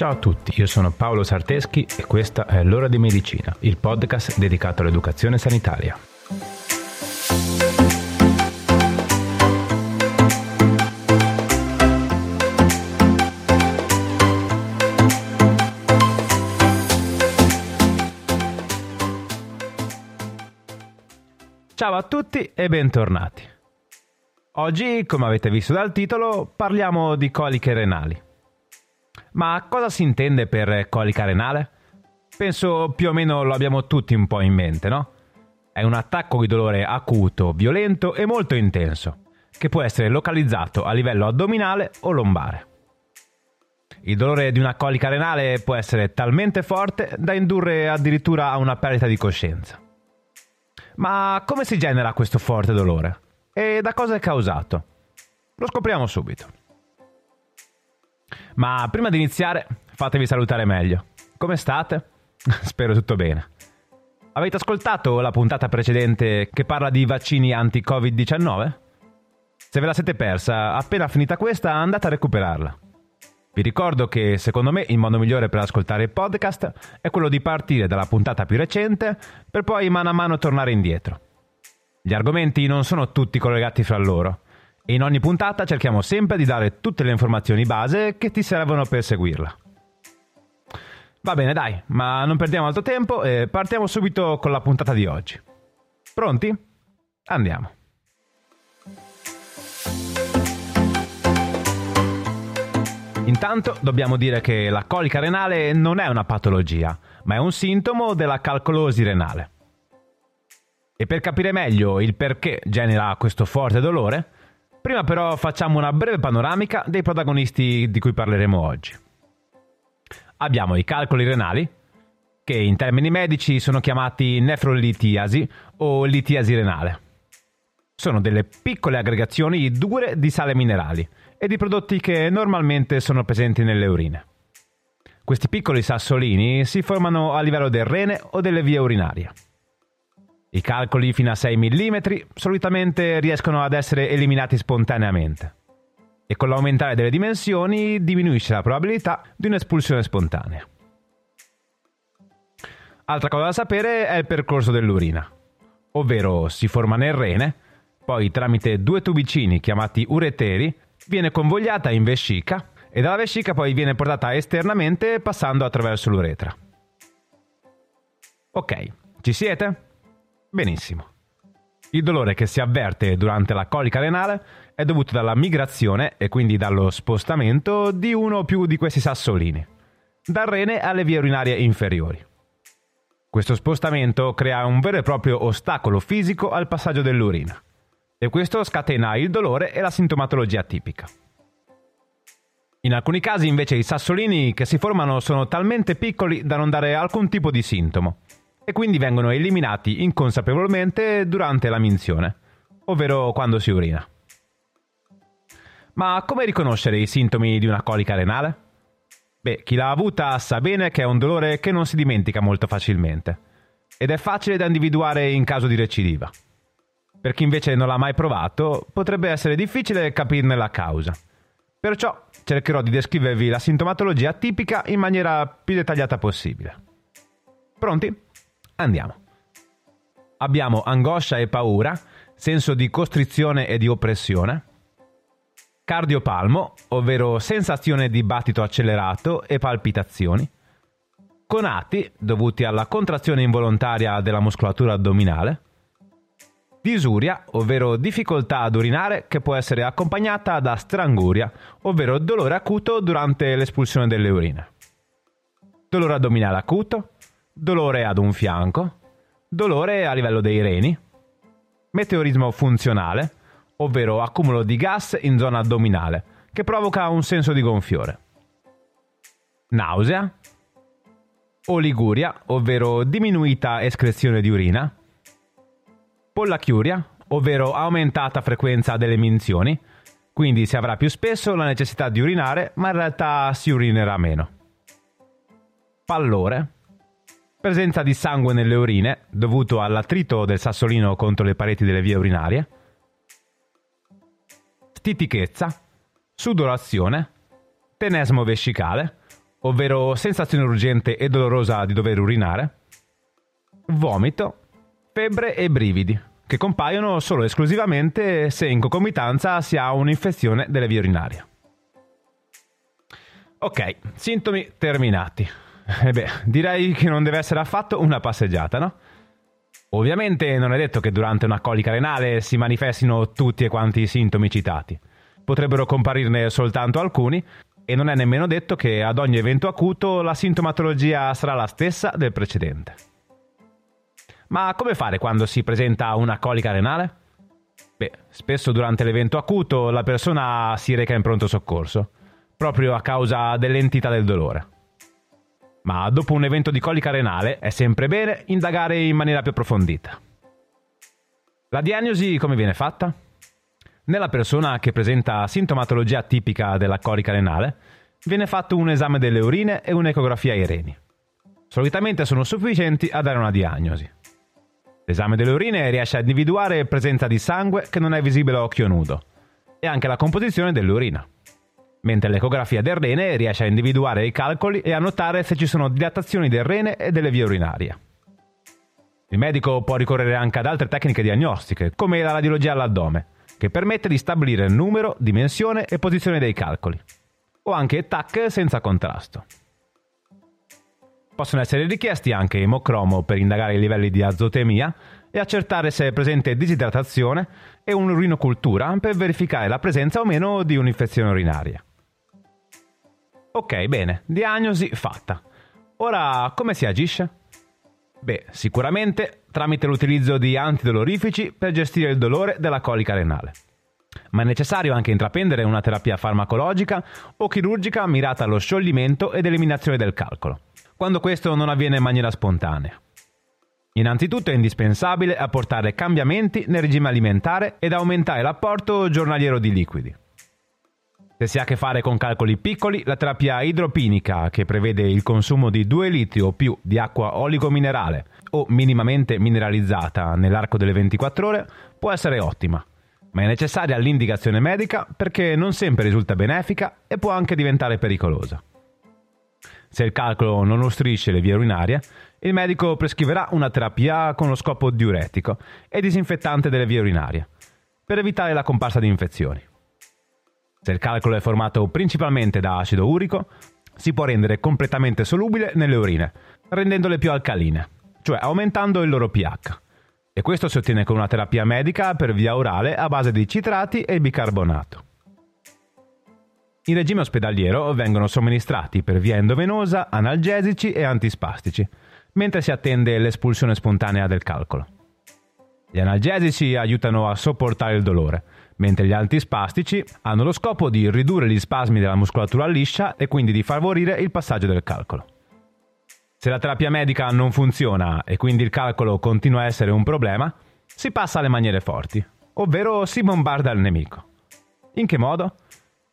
Ciao a tutti, io sono Paolo Sarteschi e questa è L'ora di medicina, il podcast dedicato all'educazione sanitaria. Ciao a tutti e bentornati. Oggi, come avete visto dal titolo, parliamo di coliche renali. Ma cosa si intende per colica renale? Penso più o meno lo abbiamo tutti un po' in mente, no? È un attacco di dolore acuto, violento e molto intenso, che può essere localizzato a livello addominale o lombare. Il dolore di una colica renale può essere talmente forte da indurre addirittura a una perdita di coscienza. Ma come si genera questo forte dolore? E da cosa è causato? Lo scopriamo subito. Ma prima di iniziare, fatevi salutare meglio. Come state? Spero tutto bene. Avete ascoltato la puntata precedente che parla di vaccini anti-Covid-19? Se ve la siete persa, appena finita questa, andate a recuperarla. Vi ricordo che secondo me il modo migliore per ascoltare il podcast è quello di partire dalla puntata più recente per poi mano a mano tornare indietro. Gli argomenti non sono tutti collegati fra loro e in ogni puntata cerchiamo sempre di dare tutte le informazioni base che ti servono per seguirla. Va bene, dai, ma non perdiamo altro tempo e partiamo subito con la puntata di oggi. Pronti? Andiamo. Intanto dobbiamo dire che la colica renale non è una patologia, ma è un sintomo della calcolosi renale. E per capire meglio il perché genera questo forte dolore, Prima però facciamo una breve panoramica dei protagonisti di cui parleremo oggi. Abbiamo i calcoli renali, che in termini medici sono chiamati nefrolitiasi o litiasi renale. Sono delle piccole aggregazioni dure di sale minerali e di prodotti che normalmente sono presenti nelle urine. Questi piccoli sassolini si formano a livello del rene o delle vie urinarie. I calcoli fino a 6 mm solitamente riescono ad essere eliminati spontaneamente e con l'aumentare delle dimensioni diminuisce la probabilità di un'espulsione spontanea. Altra cosa da sapere è il percorso dell'urina, ovvero si forma nel rene, poi tramite due tubicini chiamati ureteri viene convogliata in vescica e dalla vescica poi viene portata esternamente passando attraverso l'uretra. Ok, ci siete? Benissimo. Il dolore che si avverte durante la colica renale è dovuto dalla migrazione e quindi dallo spostamento di uno o più di questi sassolini, dal rene alle vie urinarie inferiori. Questo spostamento crea un vero e proprio ostacolo fisico al passaggio dell'urina e questo scatena il dolore e la sintomatologia tipica. In alcuni casi invece i sassolini che si formano sono talmente piccoli da non dare alcun tipo di sintomo e quindi vengono eliminati inconsapevolmente durante la minzione, ovvero quando si urina. Ma come riconoscere i sintomi di una colica renale? Beh, chi l'ha avuta sa bene che è un dolore che non si dimentica molto facilmente ed è facile da individuare in caso di recidiva. Per chi invece non l'ha mai provato, potrebbe essere difficile capirne la causa. Perciò cercherò di descrivervi la sintomatologia tipica in maniera più dettagliata possibile. Pronti? Andiamo. Abbiamo angoscia e paura, senso di costrizione e di oppressione, cardiopalmo, ovvero sensazione di battito accelerato e palpitazioni, conati, dovuti alla contrazione involontaria della muscolatura addominale, disuria, ovvero difficoltà ad urinare che può essere accompagnata da stranguria, ovvero dolore acuto durante l'espulsione delle urine, dolore addominale acuto, dolore ad un fianco, dolore a livello dei reni, meteorismo funzionale, ovvero accumulo di gas in zona addominale, che provoca un senso di gonfiore, nausea, oliguria, ovvero diminuita escrezione di urina, pollachiuria, ovvero aumentata frequenza delle minzioni, quindi si avrà più spesso la necessità di urinare, ma in realtà si urinerà meno. Pallore, presenza di sangue nelle urine dovuto all'attrito del sassolino contro le pareti delle vie urinarie, stitichezza, sudorazione, tenesmo vescicale, ovvero sensazione urgente e dolorosa di dover urinare, vomito, febbre e brividi, che compaiono solo esclusivamente se in concomitanza si ha un'infezione delle vie urinarie. Ok, sintomi terminati. Eh beh, direi che non deve essere affatto una passeggiata, no? Ovviamente non è detto che durante una colica renale si manifestino tutti e quanti i sintomi citati. Potrebbero comparirne soltanto alcuni e non è nemmeno detto che ad ogni evento acuto la sintomatologia sarà la stessa del precedente. Ma come fare quando si presenta una colica renale? Beh, spesso durante l'evento acuto la persona si reca in pronto soccorso, proprio a causa dell'entità del dolore. Ma dopo un evento di colica renale è sempre bene indagare in maniera più approfondita. La diagnosi come viene fatta? Nella persona che presenta sintomatologia tipica della colica renale, viene fatto un esame delle urine e un'ecografia ai reni. Solitamente sono sufficienti a dare una diagnosi. L'esame delle urine riesce a individuare presenza di sangue che non è visibile a occhio nudo e anche la composizione dell'urina. Mentre l'ecografia del rene riesce a individuare i calcoli e a notare se ci sono dilatazioni del rene e delle vie urinarie. Il medico può ricorrere anche ad altre tecniche diagnostiche, come la radiologia all'addome, che permette di stabilire il numero, dimensione e posizione dei calcoli, o anche TAC senza contrasto. Possono essere richiesti anche emocromo per indagare i livelli di azotemia e accertare se è presente disidratazione e un'urinocultura per verificare la presenza o meno di un'infezione urinaria. Ok, bene, diagnosi fatta. Ora come si agisce? Beh, sicuramente tramite l'utilizzo di antidolorifici per gestire il dolore della colica renale. Ma è necessario anche intraprendere una terapia farmacologica o chirurgica mirata allo scioglimento ed eliminazione del calcolo, quando questo non avviene in maniera spontanea. Innanzitutto è indispensabile apportare cambiamenti nel regime alimentare ed aumentare l'apporto giornaliero di liquidi. Se si ha a che fare con calcoli piccoli, la terapia idropinica, che prevede il consumo di 2 litri o più di acqua oligominerale o minimamente mineralizzata nell'arco delle 24 ore, può essere ottima, ma è necessaria l'indicazione medica perché non sempre risulta benefica e può anche diventare pericolosa. Se il calcolo non ostruisce le vie urinarie, il medico prescriverà una terapia con lo scopo diuretico e disinfettante delle vie urinarie, per evitare la comparsa di infezioni. Se il calcolo è formato principalmente da acido urico, si può rendere completamente solubile nelle urine, rendendole più alcaline, cioè aumentando il loro pH. E questo si ottiene con una terapia medica per via orale a base di citrati e bicarbonato. In regime ospedaliero vengono somministrati per via endovenosa analgesici e antispastici, mentre si attende l'espulsione spontanea del calcolo. Gli analgesici aiutano a sopportare il dolore, mentre gli antispastici hanno lo scopo di ridurre gli spasmi della muscolatura liscia e quindi di favorire il passaggio del calcolo. Se la terapia medica non funziona e quindi il calcolo continua a essere un problema, si passa alle maniere forti, ovvero si bombarda il nemico. In che modo?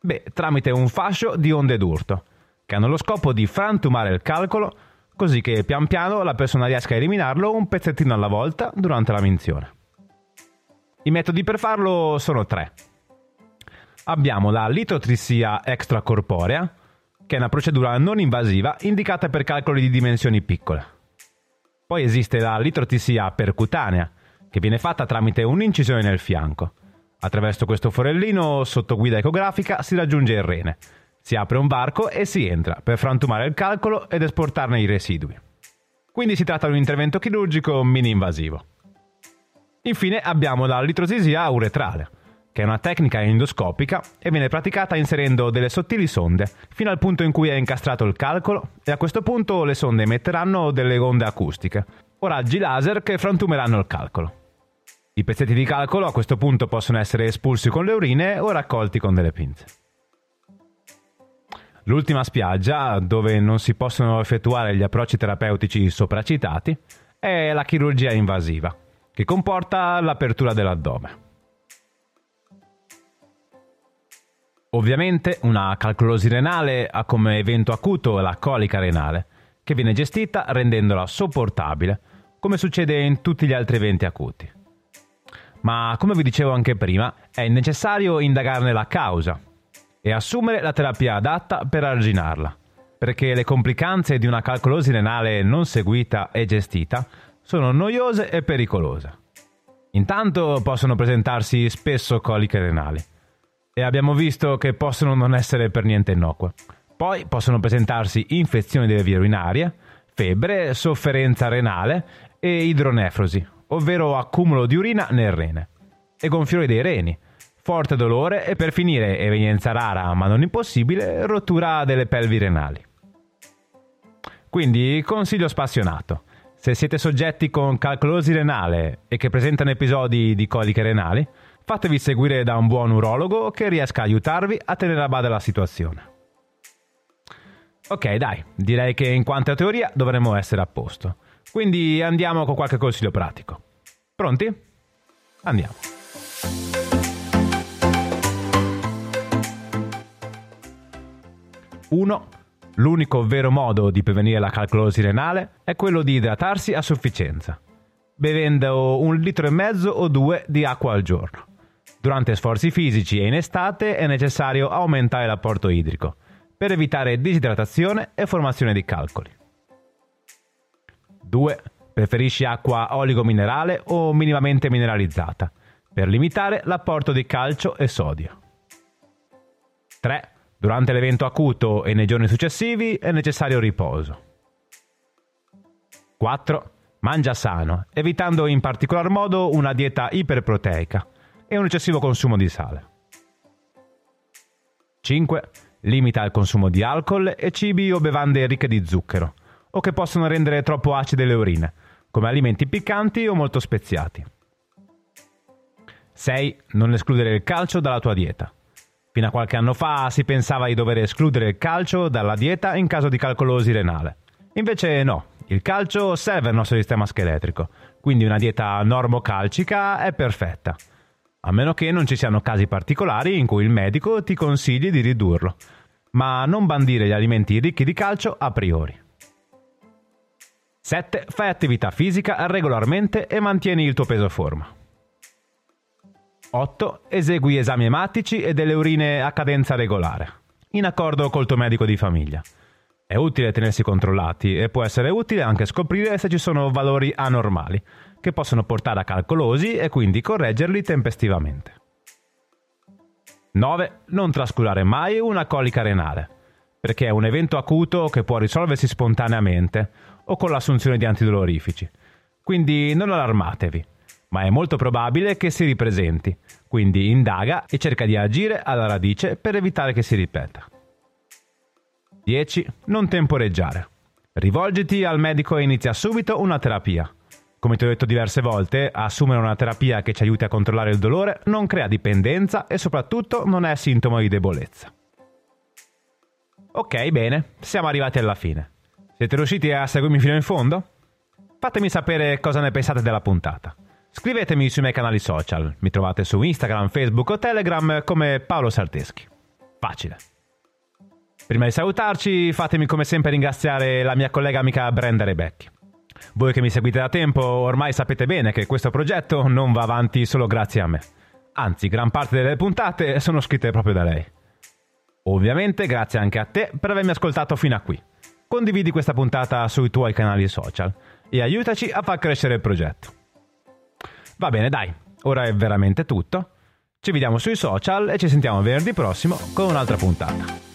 Beh, tramite un fascio di onde d'urto, che hanno lo scopo di frantumare il calcolo così che pian piano la persona riesca a eliminarlo un pezzettino alla volta durante la minzione. I metodi per farlo sono tre. Abbiamo la litotrissia extracorporea, che è una procedura non invasiva indicata per calcoli di dimensioni piccole. Poi esiste la litrotrissia percutanea, che viene fatta tramite un'incisione nel fianco. Attraverso questo forellino, sotto guida ecografica, si raggiunge il rene. Si apre un varco e si entra per frantumare il calcolo ed esportarne i residui. Quindi si tratta di un intervento chirurgico mini invasivo. Infine abbiamo la litrosisia uretrale, che è una tecnica endoscopica e viene praticata inserendo delle sottili sonde fino al punto in cui è incastrato il calcolo e a questo punto le sonde emetteranno delle onde acustiche o raggi laser che frantumeranno il calcolo. I pezzetti di calcolo a questo punto possono essere espulsi con le urine o raccolti con delle pinze. L'ultima spiaggia, dove non si possono effettuare gli approcci terapeutici sopracitati, è la chirurgia invasiva che comporta l'apertura dell'addome. Ovviamente una calcolosi renale ha come evento acuto la colica renale, che viene gestita rendendola sopportabile, come succede in tutti gli altri eventi acuti. Ma come vi dicevo anche prima, è necessario indagarne la causa e assumere la terapia adatta per arginarla, perché le complicanze di una calcolosi renale non seguita e gestita sono noiose e pericolose. Intanto possono presentarsi spesso coliche renali e abbiamo visto che possono non essere per niente innocue. Poi possono presentarsi infezioni delle vie urinarie, febbre, sofferenza renale e idronefrosi, ovvero accumulo di urina nel rene, e gonfiore dei reni, forte dolore e per finire, evenienza rara ma non impossibile, rottura delle pelvi renali. Quindi consiglio spassionato. Se siete soggetti con calcolosi renale e che presentano episodi di coliche renali, fatevi seguire da un buon urologo che riesca a aiutarvi a tenere a bada la situazione. Ok, dai, direi che in quanto a teoria dovremmo essere a posto. Quindi andiamo con qualche consiglio pratico. Pronti? Andiamo. Uno. L'unico vero modo di prevenire la calcolosi renale è quello di idratarsi a sufficienza, bevendo un litro e mezzo o due di acqua al giorno. Durante sforzi fisici e in estate è necessario aumentare l'apporto idrico per evitare disidratazione e formazione di calcoli. 2. Preferisci acqua oligominerale o minimamente mineralizzata per limitare l'apporto di calcio e sodio. 3. Durante l'evento acuto e nei giorni successivi è necessario riposo. 4. Mangia sano, evitando in particolar modo una dieta iperproteica e un eccessivo consumo di sale. 5. Limita il consumo di alcol e cibi o bevande ricche di zucchero, o che possono rendere troppo acide le urine, come alimenti piccanti o molto speziati. 6. Non escludere il calcio dalla tua dieta. Fino a qualche anno fa si pensava di dover escludere il calcio dalla dieta in caso di calcolosi renale. Invece no, il calcio serve al nostro sistema scheletrico, quindi una dieta normocalcica è perfetta a meno che non ci siano casi particolari in cui il medico ti consigli di ridurlo, ma non bandire gli alimenti ricchi di calcio a priori. 7. Fai attività fisica regolarmente e mantieni il tuo peso forma. 8. Esegui esami ematici e delle urine a cadenza regolare, in accordo col tuo medico di famiglia. È utile tenersi controllati e può essere utile anche scoprire se ci sono valori anormali, che possono portare a calcolosi e quindi correggerli tempestivamente. 9. Non trascurare mai una colica renale, perché è un evento acuto che può risolversi spontaneamente o con l'assunzione di antidolorifici. Quindi non allarmatevi, ma è molto probabile che si ripresenti, quindi indaga e cerca di agire alla radice per evitare che si ripeta. 10. Non temporeggiare. Rivolgiti al medico e inizia subito una terapia. Come ti ho detto diverse volte, assumere una terapia che ci aiuti a controllare il dolore non crea dipendenza e soprattutto non è sintomo di debolezza. Ok, bene, siamo arrivati alla fine. Siete riusciti a seguirmi fino in fondo? Fatemi sapere cosa ne pensate della puntata. Scrivetemi sui miei canali social, mi trovate su Instagram, Facebook o Telegram come Paolo Sarteschi. Facile. Prima di salutarci, fatemi come sempre ringraziare la mia collega amica Brenda Rebecchi. Voi che mi seguite da tempo ormai sapete bene che questo progetto non va avanti solo grazie a me. Anzi, gran parte delle puntate sono scritte proprio da lei. Ovviamente grazie anche a te per avermi ascoltato fino a qui. Condividi questa puntata sui tuoi canali social e aiutaci a far crescere il progetto. Va bene, dai, ora è veramente tutto. Ci vediamo sui social e ci sentiamo venerdì prossimo con un'altra puntata.